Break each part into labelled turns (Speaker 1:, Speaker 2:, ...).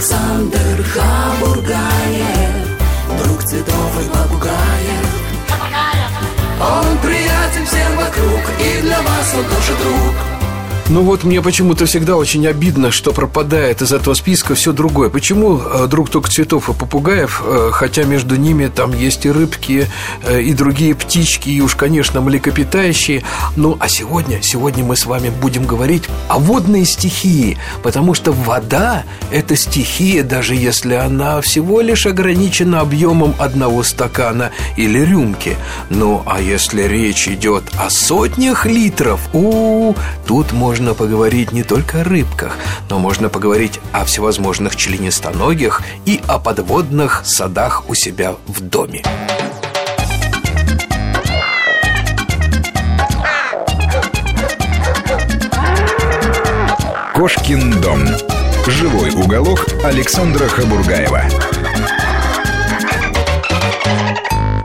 Speaker 1: Александр Хабургаев, друг цветов и попугаев. Он приятен всем вокруг, и для вас он тоже друг.
Speaker 2: Ну вот мне почему-то всегда очень обидно, что пропадает из этого списка все другое. Почему э, друг только цветов и попугаев, э, хотя между ними там есть и рыбки, э, и другие птички, и уж, конечно, млекопитающие. Ну, а сегодня, сегодня мы с вами будем говорить о водной стихии, потому что вода – это стихия, даже если она всего лишь ограничена объемом одного стакана или рюмки. Ну, а если речь идет о сотнях литров, у, тут можно можно поговорить не только о рыбках, но можно поговорить о всевозможных членистоногих и о подводных садах у себя в доме.
Speaker 3: Кошкин дом. Живой уголок Александра Хабургаева.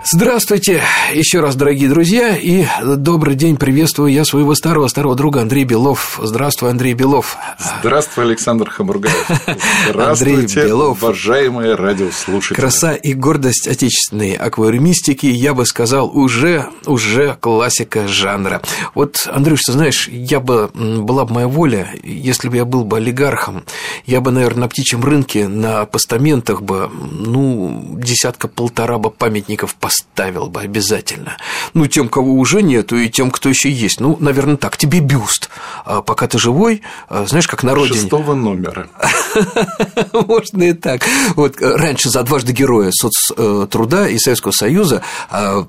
Speaker 2: Здравствуйте еще раз, дорогие друзья, и добрый день, приветствую я своего старого-старого друга Андрея Белов. Здравствуй, Андрей Белов.
Speaker 4: Здравствуй, Александр Хабургаев. Здравствуйте, Андрей Белов. уважаемые радиослушатели.
Speaker 2: Краса и гордость отечественной аквариумистики, я бы сказал, уже, уже классика жанра. Вот, Андрюш, ты знаешь, я бы, была бы моя воля, если бы я был бы олигархом, я бы, наверное, на птичьем рынке, на постаментах бы, ну, десятка-полтора бы памятников поставил поставил бы обязательно. Ну, тем, кого уже нету, и тем, кто еще есть. Ну, наверное, так, тебе бюст. А пока ты живой, а, знаешь, как на родине.
Speaker 4: Шестого номера.
Speaker 2: Можно и так. Вот э, раньше за дважды героя соцтруда и Советского Союза, а,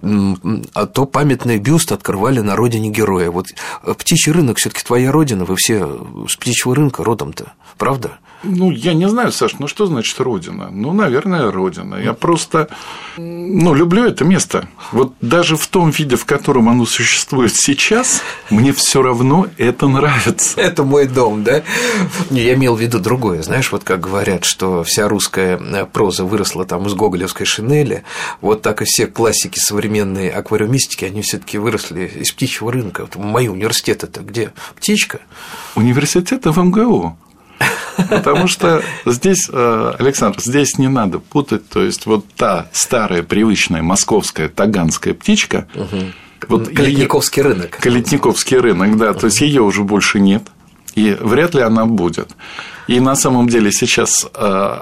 Speaker 2: а то памятный бюст открывали на родине героя. Вот э, птичий рынок все таки твоя родина, вы все с птичьего рынка родом-то, правда?
Speaker 4: Ну, я не знаю, Саш, ну что значит родина? Ну, наверное, родина. Я просто, ну, люблю это место. Вот даже в том виде, в котором оно существует сейчас, мне все равно это нравится.
Speaker 2: Это мой дом, да? Я имел в виду другое. Знаешь, вот как говорят, что вся русская э, проза выросла там из гоголевской шинели, вот так и все классики современной аквариумистики, они все таки выросли из птичьего рынка. Вот мой университет это где? Птичка?
Speaker 4: Университет в МГУ. Потому что здесь, э, Александр, здесь не надо путать, то есть вот та старая привычная московская таганская птичка, угу.
Speaker 2: вот Калитниковский её... рынок.
Speaker 4: Калитниковский рынок, да, угу. то есть ее уже больше нет, и вряд ли она будет. И на самом деле сейчас э,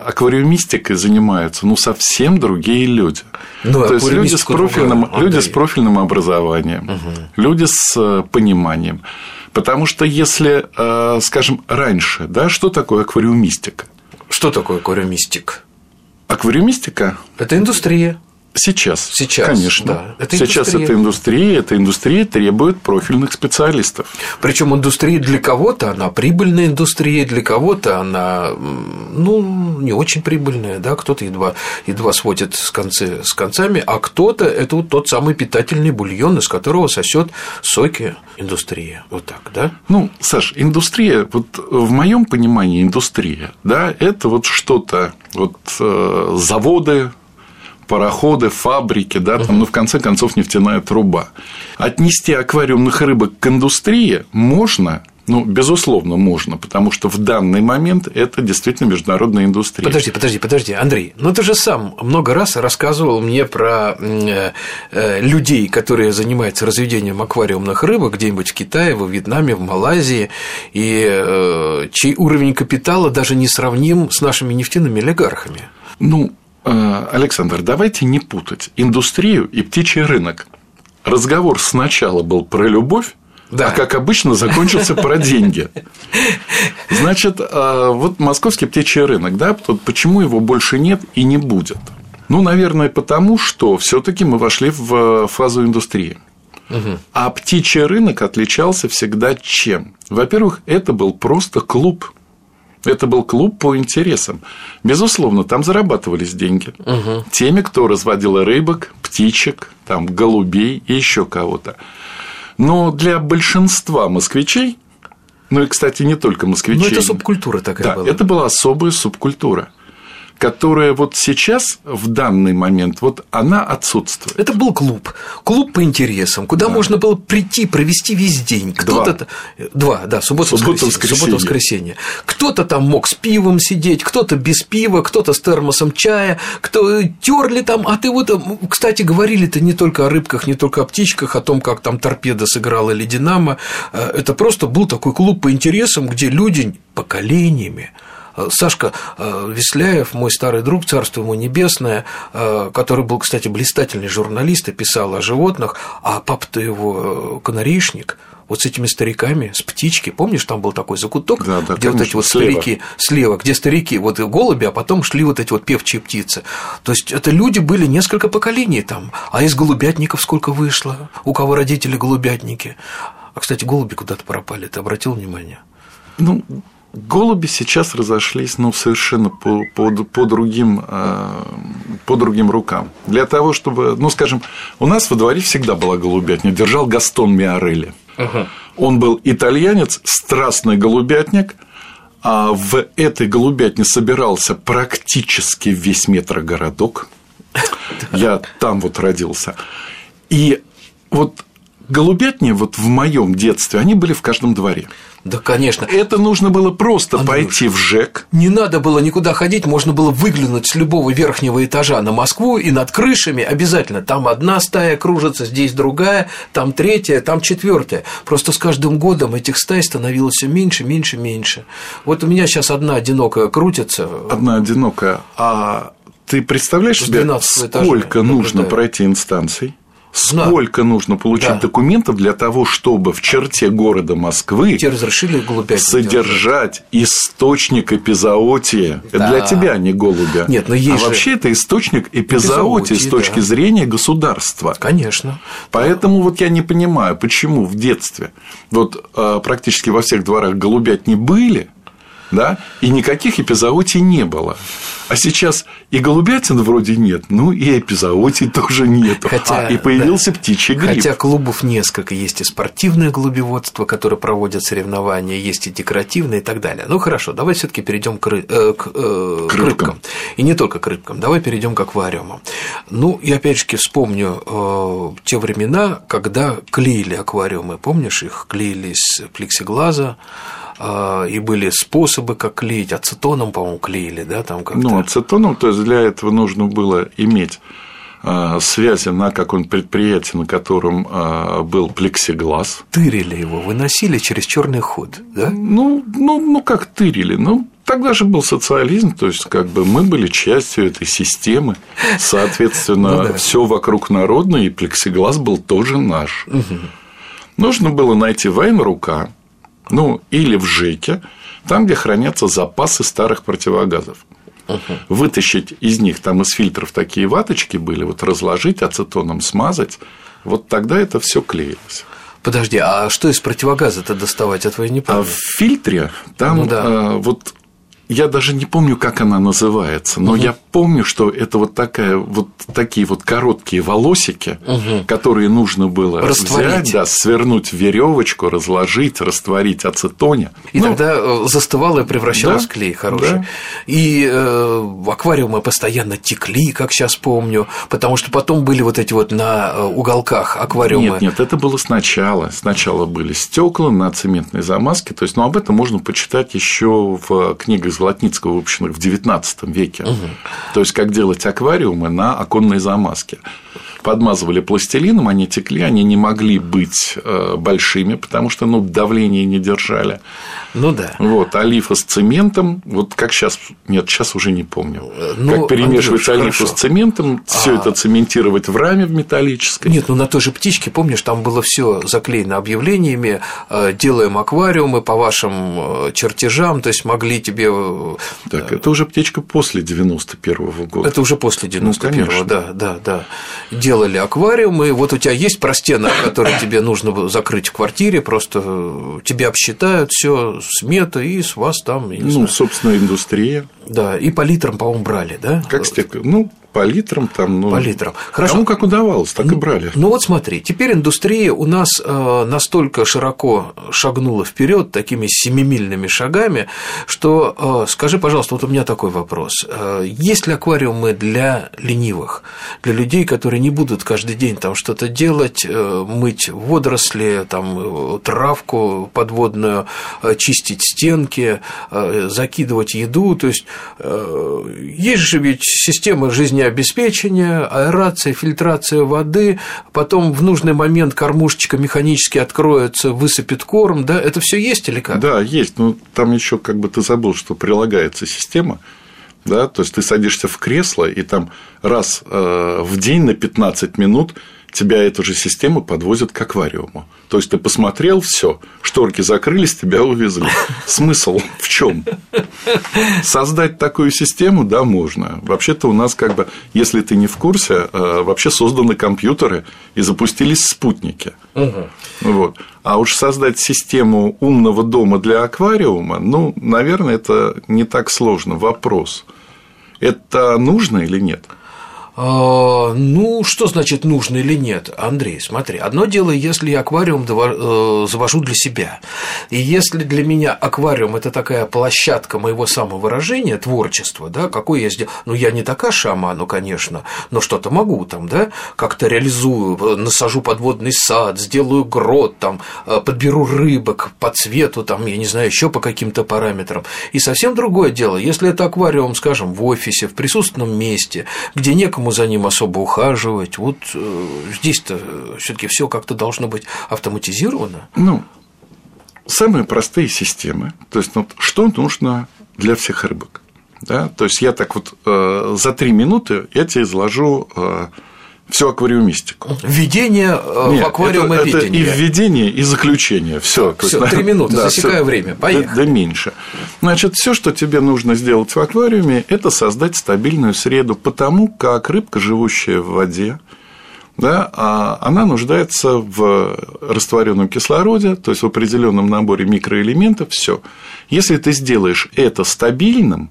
Speaker 4: аквариумистикой занимаются ну совсем другие люди. Ну, То есть люди с профильным, люди с профильным образованием, угу. люди с э, пониманием. Потому что если, э, скажем, раньше, да, что такое аквариумистика?
Speaker 2: Что такое аквариумистик?
Speaker 4: Аквариумистика –
Speaker 2: это индустрия.
Speaker 4: Сейчас.
Speaker 2: Сейчас.
Speaker 4: Конечно. Да. Это Сейчас индустрия. это индустрия, эта индустрия требует профильных специалистов.
Speaker 2: Причем индустрия для кого-то она прибыльная индустрия, для кого-то она ну, не очень прибыльная, да, кто-то едва, едва сводит с, концы, с концами, а кто-то это вот тот самый питательный бульон, из которого сосет соки индустрия. Вот так, да?
Speaker 4: Ну, Саш, индустрия, вот в моем понимании индустрия, да, это вот что-то, вот э, заводы, пароходы, фабрики, да, там, ну, в конце концов, нефтяная труба. Отнести аквариумных рыбок к индустрии можно, ну, безусловно, можно, потому что в данный момент это действительно международная индустрия.
Speaker 2: Подожди, подожди, подожди, Андрей, ну ты же сам много раз рассказывал мне про э, э, людей, которые занимаются разведением аквариумных рыбок где-нибудь в Китае, во Вьетнаме, в Малайзии, и э, чей уровень капитала даже не сравним с нашими нефтяными олигархами.
Speaker 4: Ну, Александр, давайте не путать индустрию и птичий рынок. Разговор сначала был про любовь, да. а как обычно закончился про деньги. Значит, э, вот московский птичий рынок, да, почему его больше нет и не будет? Ну, наверное, потому что все-таки мы вошли в фазу индустрии. Угу. А птичий рынок отличался всегда чем? Во-первых, это был просто клуб это был клуб по интересам. Безусловно, там зарабатывались деньги. Угу. Теми, кто разводил рыбок, птичек, там, голубей и еще кого-то. Но для большинства москвичей, ну и, кстати, не только москвичей. Но
Speaker 2: это субкультура такая
Speaker 4: да,
Speaker 2: была.
Speaker 4: Это была особая субкультура которая вот сейчас, в данный момент, вот она отсутствует.
Speaker 2: Это был клуб. Клуб по интересам, куда да. можно было прийти, провести весь день. Кто-то Два. Два, да, суббота, суббота воскресенье. Суббота, воскресенье. Кто-то там мог с пивом сидеть, кто-то без пива, кто-то с термосом чая, кто терли там, а ты вот, кстати, говорили-то не только о рыбках, не только о птичках, о том, как там торпеда сыграла или Динамо. Э, это просто был такой клуб по интересам, где люди поколениями Э, Сашка э, Весляев, мой старый друг, царство ему небесное, э, который был, кстати, блистательный журналист и писал о животных, а папа-то его канарейшник, вот с этими стариками, с птички, помнишь, там был такой закуток, да, да, где конечно, вот эти вот слева. старики слева, где старики, вот голуби, а потом шли вот эти вот певчие птицы. То есть это люди были несколько поколений там, а из голубятников сколько вышло, у кого родители голубятники. А, кстати, голуби куда-то пропали, ты обратил внимание?
Speaker 4: Ну, Голуби сейчас разошлись ну, совершенно по, по, по, другим, э, по другим рукам. Для того, чтобы, ну, скажем, у нас во дворе всегда была голубятня, держал Гастон Миорелли. Ага. Он был итальянец, страстный голубятник, а в этой голубятне собирался практически весь метрогородок. Я там вот родился. И вот голубятни вот в моем детстве, они были в каждом дворе.
Speaker 2: Да, конечно.
Speaker 4: Это нужно было просто Андрюш, пойти в ЖЭК.
Speaker 2: Не надо было никуда ходить, можно было выглянуть с любого верхнего этажа на Москву и над крышами обязательно. Там одна стая кружится, здесь другая, там третья, там четвертая. Просто с каждым годом этих стай становилось все меньше, меньше, меньше. Вот у меня сейчас одна одинокая крутится.
Speaker 4: Одна одинокая. А ты представляешь себе, сколько нужно пройти инстанций? Сколько да. нужно получить да. документов для того, чтобы в черте города Москвы
Speaker 2: Тебе разрешили
Speaker 4: содержать держать. источник эпизоотия. Да. Для тебя, а не голубя.
Speaker 2: Нет, но есть а
Speaker 4: же... вообще это источник эпизоотии, с точки да. зрения государства.
Speaker 2: Конечно.
Speaker 4: Поэтому вот я не понимаю, почему в детстве вот а, практически во всех дворах голубят не были, да, и никаких эпизоотий не было. А сейчас и голубятин вроде нет, ну и эпизоотий тоже нет. Хотя, а, и появился да. птичий гриб.
Speaker 2: Хотя клубов несколько. Есть и спортивное голубеводство, которое проводят соревнования, есть и декоративное и так далее. Ну хорошо, давай все таки перейдем к, ры... э, к, э, к рыбкам. И не только к рыбкам, давай перейдем к аквариумам. Ну, и опять же вспомню э, те времена, когда клеили аквариумы. Помнишь, их клеили из плексиглаза, и были способы, как клеить. Ацетоном, по-моему, клеили, да, там как-то.
Speaker 4: Ну, ацетоном, то есть для этого нужно было иметь а, связи на каком-нибудь предприятии, на котором а, был плексиглаз.
Speaker 2: Тырили его, выносили через черный ход, да?
Speaker 4: Ну, ну, ну как тырили? Ну, тогда же был социализм, то есть как бы мы были частью этой системы, соответственно, ну, да. все вокруг народное, и плексиглаз был тоже наш. Угу. Нужно было найти рука ну, или в ЖЭКе, там, где хранятся запасы старых противогазов. Угу. Вытащить из них там из фильтров такие ваточки были, вот разложить, ацетоном смазать, вот тогда это все клеилось.
Speaker 2: Подожди, а что из противогаза-то доставать? Этого я не помню. А
Speaker 4: в фильтре там ну, да. а, вот я даже не помню, как она называется, но угу. я помню, что это вот такая вот такие вот короткие волосики, угу. которые нужно было взять, да, свернуть в веревочку, разложить, растворить ацетоне.
Speaker 2: И ну, тогда э, застывало и превращалось да, в клей хороший. Да. И э, аквариумы постоянно текли, как сейчас помню, потому что потом были вот эти вот на э, уголках аквариумы.
Speaker 4: Нет, нет, это было сначала. Сначала были стекла на цементной замазке, то есть, ну об этом можно почитать еще в книгах Золотницкого, выпущенных в XIX веке. Угу. То есть, как делать аквариумы на оконной замазке подмазывали пластилином, они текли, они не могли быть э, большими, потому что ну, давление не держали.
Speaker 2: Ну да.
Speaker 4: Вот, олифа с цементом, вот как сейчас, нет, сейчас уже не помню. Ну, как перемешивать Андрюш, олифу хорошо. с цементом, все а... это цементировать в раме в металлической.
Speaker 2: Нет, ну на той же птичке, помнишь, там было все заклеено объявлениями, э, делаем аквариумы по вашим э, чертежам, то есть могли тебе.
Speaker 4: Так, это уже птичка после 91 -го года.
Speaker 2: Это уже после 91 ну, да, да, да делали аквариумы, вот у тебя есть простенок, который тебе нужно закрыть в квартире, просто э, тебя обсчитают, все смета, и с вас там.
Speaker 4: ну, знаю. собственно, индустрия.
Speaker 2: Да, и по литрам, по-моему, брали, да?
Speaker 4: Как стек... Ну, по литрам там, ну,
Speaker 2: по литрам. Хорошо.
Speaker 4: Кому как удавалось, так и брали.
Speaker 2: Ну, ну вот смотри, теперь индустрия у нас э, настолько широко шагнула вперед такими семимильными шагами, что э, скажи, пожалуйста, вот у меня такой вопрос: э, есть ли аквариумы для ленивых, для людей, которые не будут каждый день там что-то делать, мыть водоросли, там травку подводную, чистить стенки, закидывать еду, то есть есть же ведь система жизнеобеспечения, аэрация, фильтрация воды, потом в нужный момент кормушечка механически откроется, высыпет корм, да, это все есть или как?
Speaker 4: Да, есть, но там еще как бы ты забыл, что прилагается система, да, то есть ты садишься в кресло, и там раз э, в день на 15 минут тебя эта же система подвозит к аквариуму. То есть ты посмотрел, все, шторки закрылись, тебя увезли. Смысл в чем? Создать такую систему, да, можно. Вообще-то у нас как бы, если ты не в курсе, э, вообще созданы компьютеры и запустились спутники. Угу. Вот. А уж создать систему умного дома для аквариума, ну, наверное, это не так сложно. Вопрос. Это нужно или нет?
Speaker 2: А, ну, что значит нужно или нет, Андрей? Смотри, одно дело, если я аквариум э, завожу для себя, и если для меня аквариум это такая площадка моего самовыражения, творчества, да, какой я сделал, ну, я не такая шаману, конечно, но что-то могу там, да, как-то реализую, насажу подводный сад, сделаю грот, там, э, подберу рыбок по цвету, там, я не знаю, еще по каким-то параметрам. И совсем другое дело, если это аквариум, скажем, в офисе, в присутственном месте, где некому некому за ним особо ухаживать. Вот э, здесь-то все-таки все как-то должно быть автоматизировано.
Speaker 4: Ну, самые простые системы. То есть, вот, что нужно для всех рыбок? Да? То есть я так вот э, за три минуты я тебе изложу э, всю аквариумистику.
Speaker 2: Введение э, Нет, в аквариум
Speaker 4: это, это и введение, и заключение. Все.
Speaker 2: Все, три минуты, да, засекаю всё, время. Поехали.
Speaker 4: Да, да меньше. Значит, все, что тебе нужно сделать в аквариуме, это создать стабильную среду, потому как рыбка, живущая в воде, да, а она нуждается в растворенном кислороде, то есть в определенном наборе микроэлементов. Все. Если ты сделаешь это стабильным,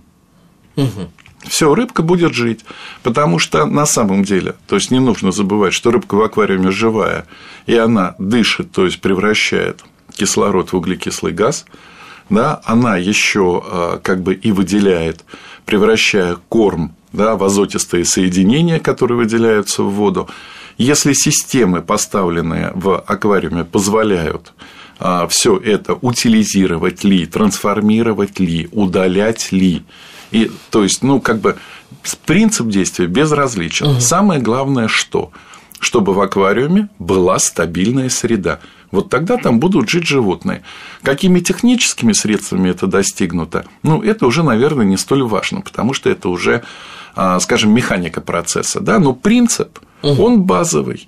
Speaker 4: угу все, рыбка будет жить, потому что на самом деле, то есть не нужно забывать, что рыбка в аквариуме живая, и она дышит, то есть превращает кислород в углекислый газ, да, она еще а, как бы и выделяет, превращая корм да, в азотистые соединения, которые выделяются в воду. Если системы, поставленные в аквариуме, позволяют а, все это утилизировать ли, трансформировать ли, удалять ли, и, то есть, ну, как бы принцип действия безразличен. Угу. Самое главное, что? Чтобы в аквариуме была стабильная среда. Вот тогда там будут жить животные. Какими техническими средствами это достигнуто, ну, это уже, наверное, не столь важно, потому что это уже, а, скажем, механика процесса. Да? Но принцип, угу. он базовый.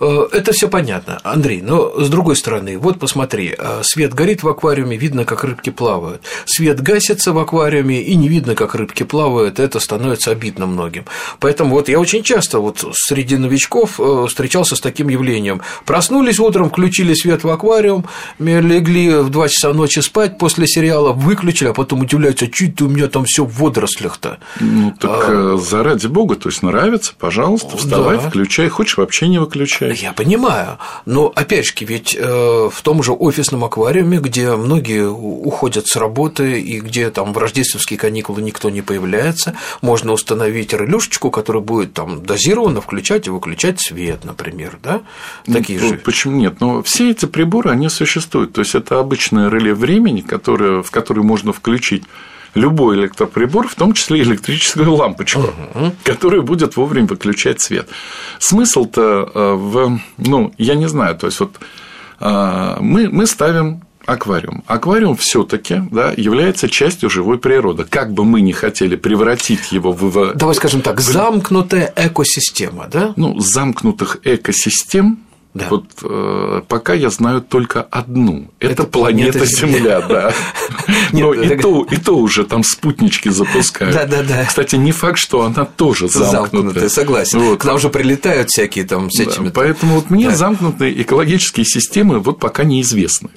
Speaker 2: Э, это все понятно, Андрей, но с другой стороны, вот посмотри, э, свет горит в аквариуме, видно, как рыбки плавают. Свет гасится в аквариуме, и не видно, как рыбки плавают, это становится обидно многим. Поэтому вот я очень часто вот среди новичков э, встречался с таким явлением. Проснулись утром, включили свет в аквариум, легли в 2 часа ночи спать после сериала, выключили, а потом удивляются, чуть у меня там все в водорослях-то.
Speaker 4: Ну так а... заради бога, то есть нравится, пожалуйста, вставай, да. включай, хочешь вообще не выключай.
Speaker 2: Я понимаю. Но опять же, ведь э, в том же офисном аквариуме, где многие уходят с работы и где там в рождественские каникулы никто не появляется, можно установить релюшечку, которая будет там дозированно включать и выключать свет, например, да?
Speaker 4: Ну, Такие ну, же. Почему нет? Но все эти приборы, они существуют. То есть это обычное реле времени, которое, в который можно включить любой электроприбор, в том числе электрическую лампочку, угу. которая будет вовремя выключать свет. Смысл-то э, в, ну, я не знаю, то есть вот э, мы, мы ставим аквариум. Аквариум все-таки да, является частью живой природы. Как бы мы ни хотели превратить его в.
Speaker 2: Давай скажем так, замкнутая экосистема, да?
Speaker 4: Ну, замкнутых экосистем да. Вот э, пока я знаю только одну. Это, Это планета, планета Земля, да. Но и, то, и то уже там спутнички запускают.
Speaker 2: Да, да, да.
Speaker 4: Кстати, не факт, что она тоже замкнутая.
Speaker 2: согласен. Вот. К нам же прилетают всякие там с этими.
Speaker 4: Поэтому вот мне замкнутые экологические системы вот пока неизвестны.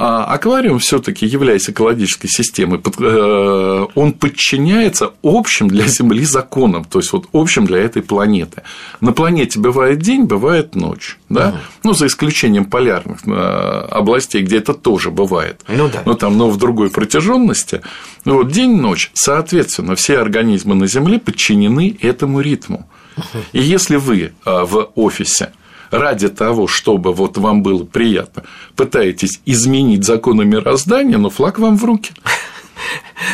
Speaker 4: А аквариум все-таки, являясь экологической системой, э, он подчиняется общим для Земли законам, то есть вот общим для этой планеты. На планете бывает день, бывает ночь, да? Угу. ну за исключением полярных э, областей, где это тоже бывает, ну, да. но там, но в другой протяженности. Ну, вот день-ночь, соответственно, все организмы на Земле подчинены этому ритму. И если вы э, в офисе ради того, чтобы вот вам было приятно, пытаетесь изменить законы мироздания, но флаг вам в руки.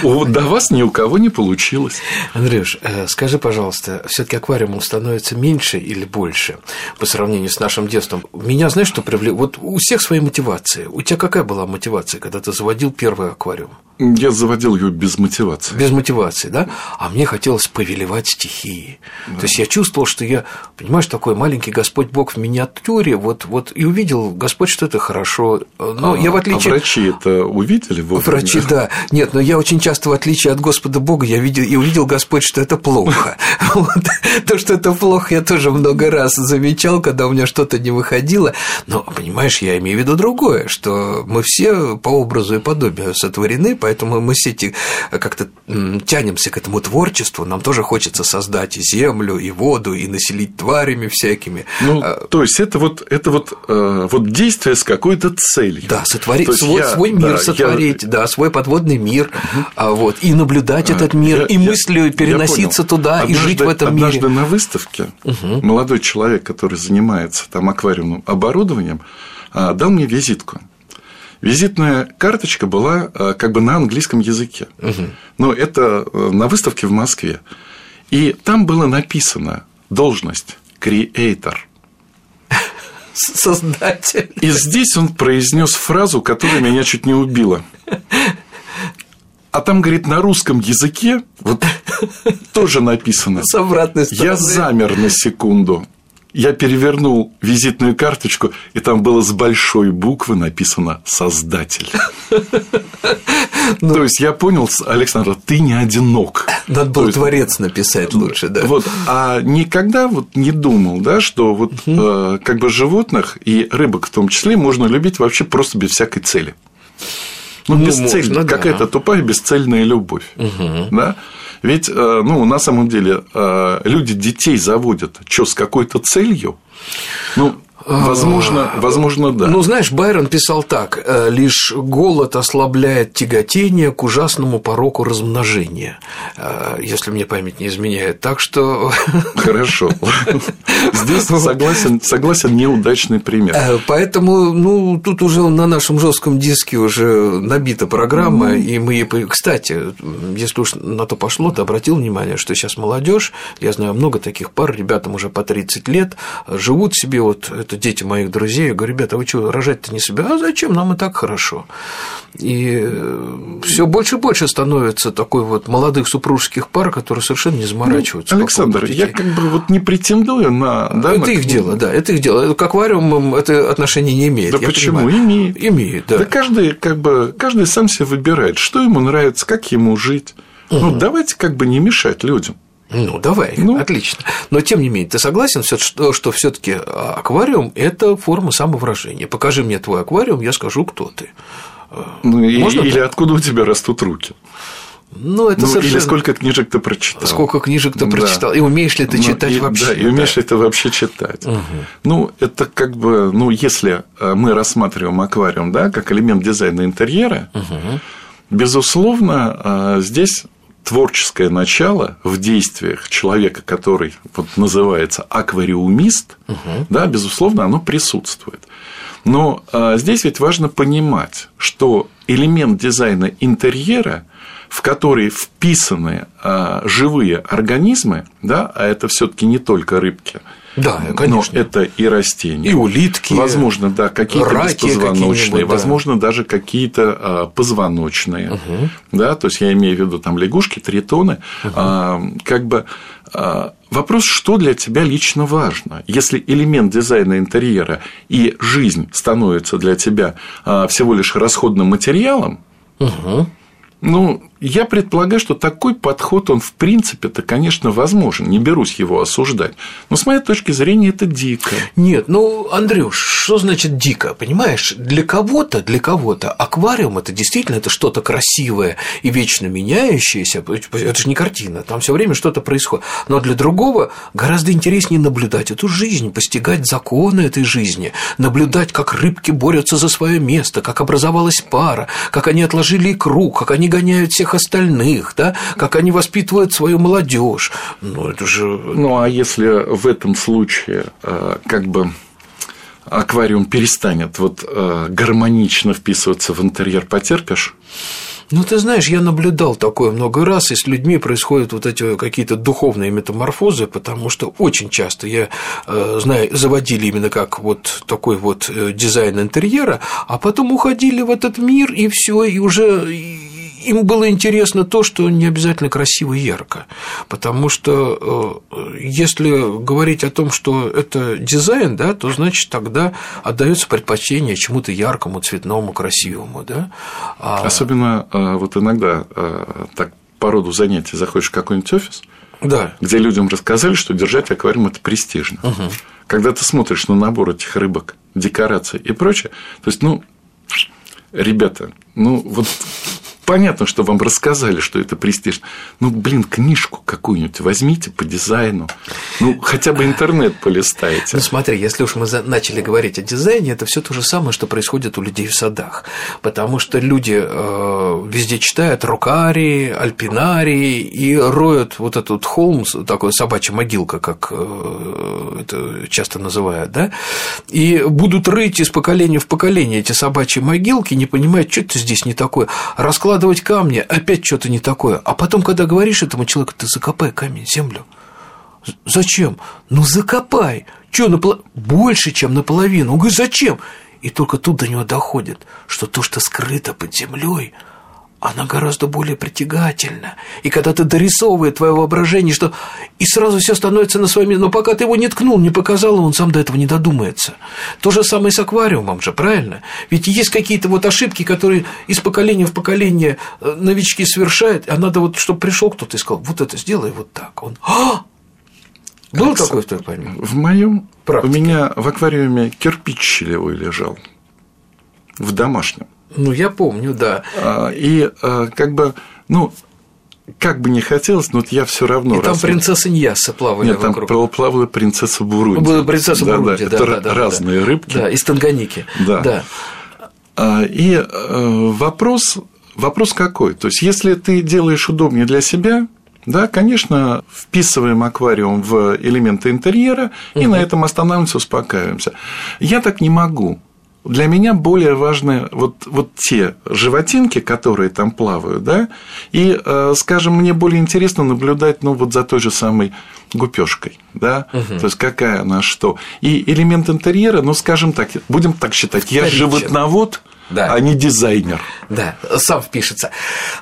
Speaker 4: Вот до вас ни у кого не получилось.
Speaker 2: Андрюш, э, скажи, пожалуйста, все-таки аквариум становится меньше или больше по сравнению с нашим детством? Меня, знаешь, что привлекло? Вот у всех свои мотивации. У тебя какая была мотивация, когда ты заводил первый аквариум?
Speaker 4: Я заводил ее без мотивации.
Speaker 2: Без мотивации, да? А мне хотелось повелевать стихии. Да. То есть я чувствовал, что я, понимаешь, такой маленький Господь Бог в миниатюре, вот, вот и увидел Господь, что это хорошо. Но а, я в отличие.
Speaker 4: А врачи это увидели?
Speaker 2: Вовремя? Врачи, да. Нет, но я очень часто, в отличие от Господа Бога, я видел и увидел Господь, что это плохо. То, что это плохо, я тоже много раз замечал, когда у меня что-то не выходило. Но, понимаешь, я имею в виду другое, что мы все по образу и подобию сотворены, поэтому мы все эти как-то тянемся к этому творчеству, нам тоже хочется создать и землю, и воду, и населить тварями всякими.
Speaker 4: Ну, а, то есть это вот это вот, э, вот действие с какой-то целью.
Speaker 2: Да, сотворить свой, я, свой мир да, сотворить, я... да, свой подводный мир, угу. вот, и наблюдать а, этот мир, я, и мыслью переноситься туда однажды, и жить в этом
Speaker 4: однажды мире. Однажды на выставке угу. молодой человек, который занимается там аквариумным оборудованием, а, дал мне визитку. Визитная карточка была как бы на английском языке. Угу. Но это э, на выставке в Москве. И там было написано должность креатор.
Speaker 2: Создатель.
Speaker 4: И здесь он произнес фразу, которая меня чуть не убила. А там, говорит, на русском языке вот тоже написано.
Speaker 2: С обратной стороны.
Speaker 4: Я замер на секунду я перевернул визитную карточку, и там было с большой буквы написано «Создатель». Ну. То есть я понял, Александр, ты не одинок.
Speaker 2: Надо было творец написать лучше, да.
Speaker 4: Вот, а никогда вот не думал, да, что вот э, как бы животных и рыбок в том числе можно любить вообще просто без всякой цели. Ну, ну бесцельная, какая-то тупая бесцельная любовь. Да? Ведь, э, ну, на самом деле, э, люди детей заводят, что, с какой-то целью? Ну, Возможно, возможно, да.
Speaker 2: Ну, знаешь, Байрон писал так: «Э, лишь голод ослабляет тяготение к ужасному пороку размножения, э, если мне память не изменяет. Так что.
Speaker 4: Хорошо. Здесь согласен, согласен неудачный пример. Э,
Speaker 2: поэтому, ну, тут уже на нашем жестком диске уже набита программа, ну... и мы, кстати, если уж на то пошло, ты обратил внимание, что сейчас молодежь, я знаю много таких пар, ребятам уже по 30 лет, живут себе вот это дети моих друзей, я говорю, ребята, вы что, рожать-то не себя? А зачем? Нам и так хорошо. И э, все больше и больше становится такой вот молодых супружеских пар, которые совершенно не заморачиваются.
Speaker 4: Ну, Александр, я как бы вот не претендую на.
Speaker 2: Да, это на... их дело, да, это их дело. К аквариумам это отношение не имеет.
Speaker 4: Да почему?
Speaker 2: Понимаю.
Speaker 4: Имеет.
Speaker 2: Имеет, да.
Speaker 4: Да каждый, как бы, каждый сам себе выбирает, что ему нравится, как ему жить. Угу. Ну, давайте как бы не мешать людям.
Speaker 2: Ну, давай, ну, отлично. Но тем не менее, ты согласен, что, что все-таки аквариум это форма самовыражения. Покажи мне твой аквариум, я скажу, кто ты.
Speaker 4: Ну, Можно или так? откуда у тебя растут руки?
Speaker 2: Ну, это ну,
Speaker 4: совершенно... Или сколько книжек ты прочитал.
Speaker 2: Сколько книжек ты да. прочитал. И умеешь ли ты ну, читать
Speaker 4: и,
Speaker 2: вообще?
Speaker 4: Да, и умеешь да. ли ты вообще читать. Угу. Ну, это как бы, ну, если э, мы рассматриваем аквариум, да, как элемент дизайна интерьера, угу. безусловно, э, здесь творческое начало в действиях человека, который вот называется аквариумист, угу. да, безусловно, оно присутствует. Но а, здесь ведь важно понимать, что элемент дизайна интерьера, в который вписаны а, живые организмы, да, а это все-таки не только рыбки,
Speaker 2: да, конечно.
Speaker 4: Но это и растения.
Speaker 2: И улитки.
Speaker 4: Возможно, да, какие-то беспозвоночные, возможно, да. даже какие-то а, позвоночные. Угу. Да, то есть я имею в виду там лягушки, тритоны. Угу. А, как бы а, вопрос, что для тебя лично важно. Если элемент дизайна интерьера и жизнь становится для тебя а, всего лишь расходным материалом, угу. ну я предполагаю, что такой подход, он в принципе-то, конечно, возможен. Не берусь его осуждать. Но с моей точки зрения это дико.
Speaker 2: Нет, ну, Андрюш, что значит дико? Понимаешь, для кого-то, для кого-то аквариум это действительно это что-то красивое и вечно меняющееся. Это же не картина, там все время что-то происходит. Но для другого гораздо интереснее наблюдать эту жизнь, постигать законы этой жизни, наблюдать, как рыбки борются за свое место, как образовалась пара, как они отложили икру, как они гоняют всех остальных, да, как они воспитывают свою молодежь. Ну, это же...
Speaker 4: Ну, а если в этом случае э, как бы аквариум перестанет вот э, гармонично вписываться в интерьер, потерпишь?
Speaker 2: Ну, ты знаешь, я наблюдал такое много раз, и с людьми происходят вот эти какие-то духовные метаморфозы, потому что очень часто я э, знаю, заводили именно как вот такой вот дизайн интерьера, а потом уходили в этот мир, и все, и уже им было интересно то, что не обязательно красиво и ярко, потому что э, если говорить о том, что это дизайн, да, то значит тогда отдается предпочтение чему-то яркому, цветному, красивому, да.
Speaker 4: А... Особенно э, вот иногда э, так по роду занятий заходишь в какой-нибудь офис, да. где людям рассказали, что держать аквариум это престижно. Угу. Когда ты смотришь на набор этих рыбок, декораций и прочее, то есть, ну, ребята, ну вот Понятно, что вам рассказали, что это престиж. Ну, блин, книжку какую-нибудь возьмите по дизайну. Ну, хотя бы интернет полистайте.
Speaker 2: Ну, смотри, если уж мы начали говорить о дизайне, это все то же самое, что происходит у людей в садах. Потому что люди э, везде читают рукари, альпинарии и роют вот этот холм, такой собачья могилка, как э, это часто называют, да, и будут рыть из поколения в поколение эти собачьи могилки, не понимая, что это здесь не такое. Расклад складывать камни, опять что-то не такое. А потом, когда говоришь этому человеку, ты закопай камень землю. Зачем? Ну закопай. Что, напол... больше, чем наполовину? Он говорит, зачем? И только тут до него доходит, что то, что скрыто под землей, она гораздо более притягательна. И когда ты дорисовывает твое воображение, что и сразу все становится на своем месте, но пока ты его не ткнул, не показал, он сам до этого не додумается. То же самое с аквариумом же, правильно? Ведь есть какие-то вот ошибки, которые из поколения в поколение э, новички совершают, а надо вот, чтобы пришел кто-то и сказал, вот это сделай вот так. Он, а! Был такой в твоей памяти?
Speaker 4: В моем у меня в аквариуме кирпич щелевой лежал. В домашнем.
Speaker 2: Ну, я помню, да.
Speaker 4: А, и а, как бы, ну, как бы не хотелось, но вот я все равно.
Speaker 2: И там принцесса Ньяса плавали
Speaker 4: Нет,
Speaker 2: вокруг.
Speaker 4: там плавала принцесса Бурунди.
Speaker 2: Была принцесса да, Бурунди, да,
Speaker 4: да,
Speaker 2: да,
Speaker 4: это
Speaker 2: да,
Speaker 4: разные
Speaker 2: да.
Speaker 4: рыбки.
Speaker 2: Да, из Танганики.
Speaker 4: Да. да. А, и э, вопрос, вопрос какой? То есть, если ты делаешь удобнее для себя, да, конечно, вписываем аквариум в элементы интерьера угу. и на этом останавливаемся, успокаиваемся. Я так не могу. Для меня более важны вот, вот те животинки, которые там плавают, да, и, э, скажем, мне более интересно наблюдать, ну, вот за той же самой гупешкой, да, угу. то есть какая она что. И элемент интерьера, ну, скажем так, будем так считать, я животновод, да. а не дизайнер.
Speaker 2: Да, сам впишется.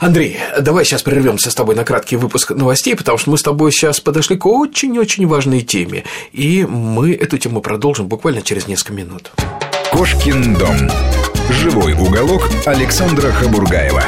Speaker 2: Андрей, давай сейчас прервемся с тобой на краткий выпуск новостей, потому что мы с тобой сейчас подошли к очень-очень важной теме, и мы эту тему продолжим буквально через несколько минут.
Speaker 3: Кошкин дом. Живой уголок Александра Хабургаева.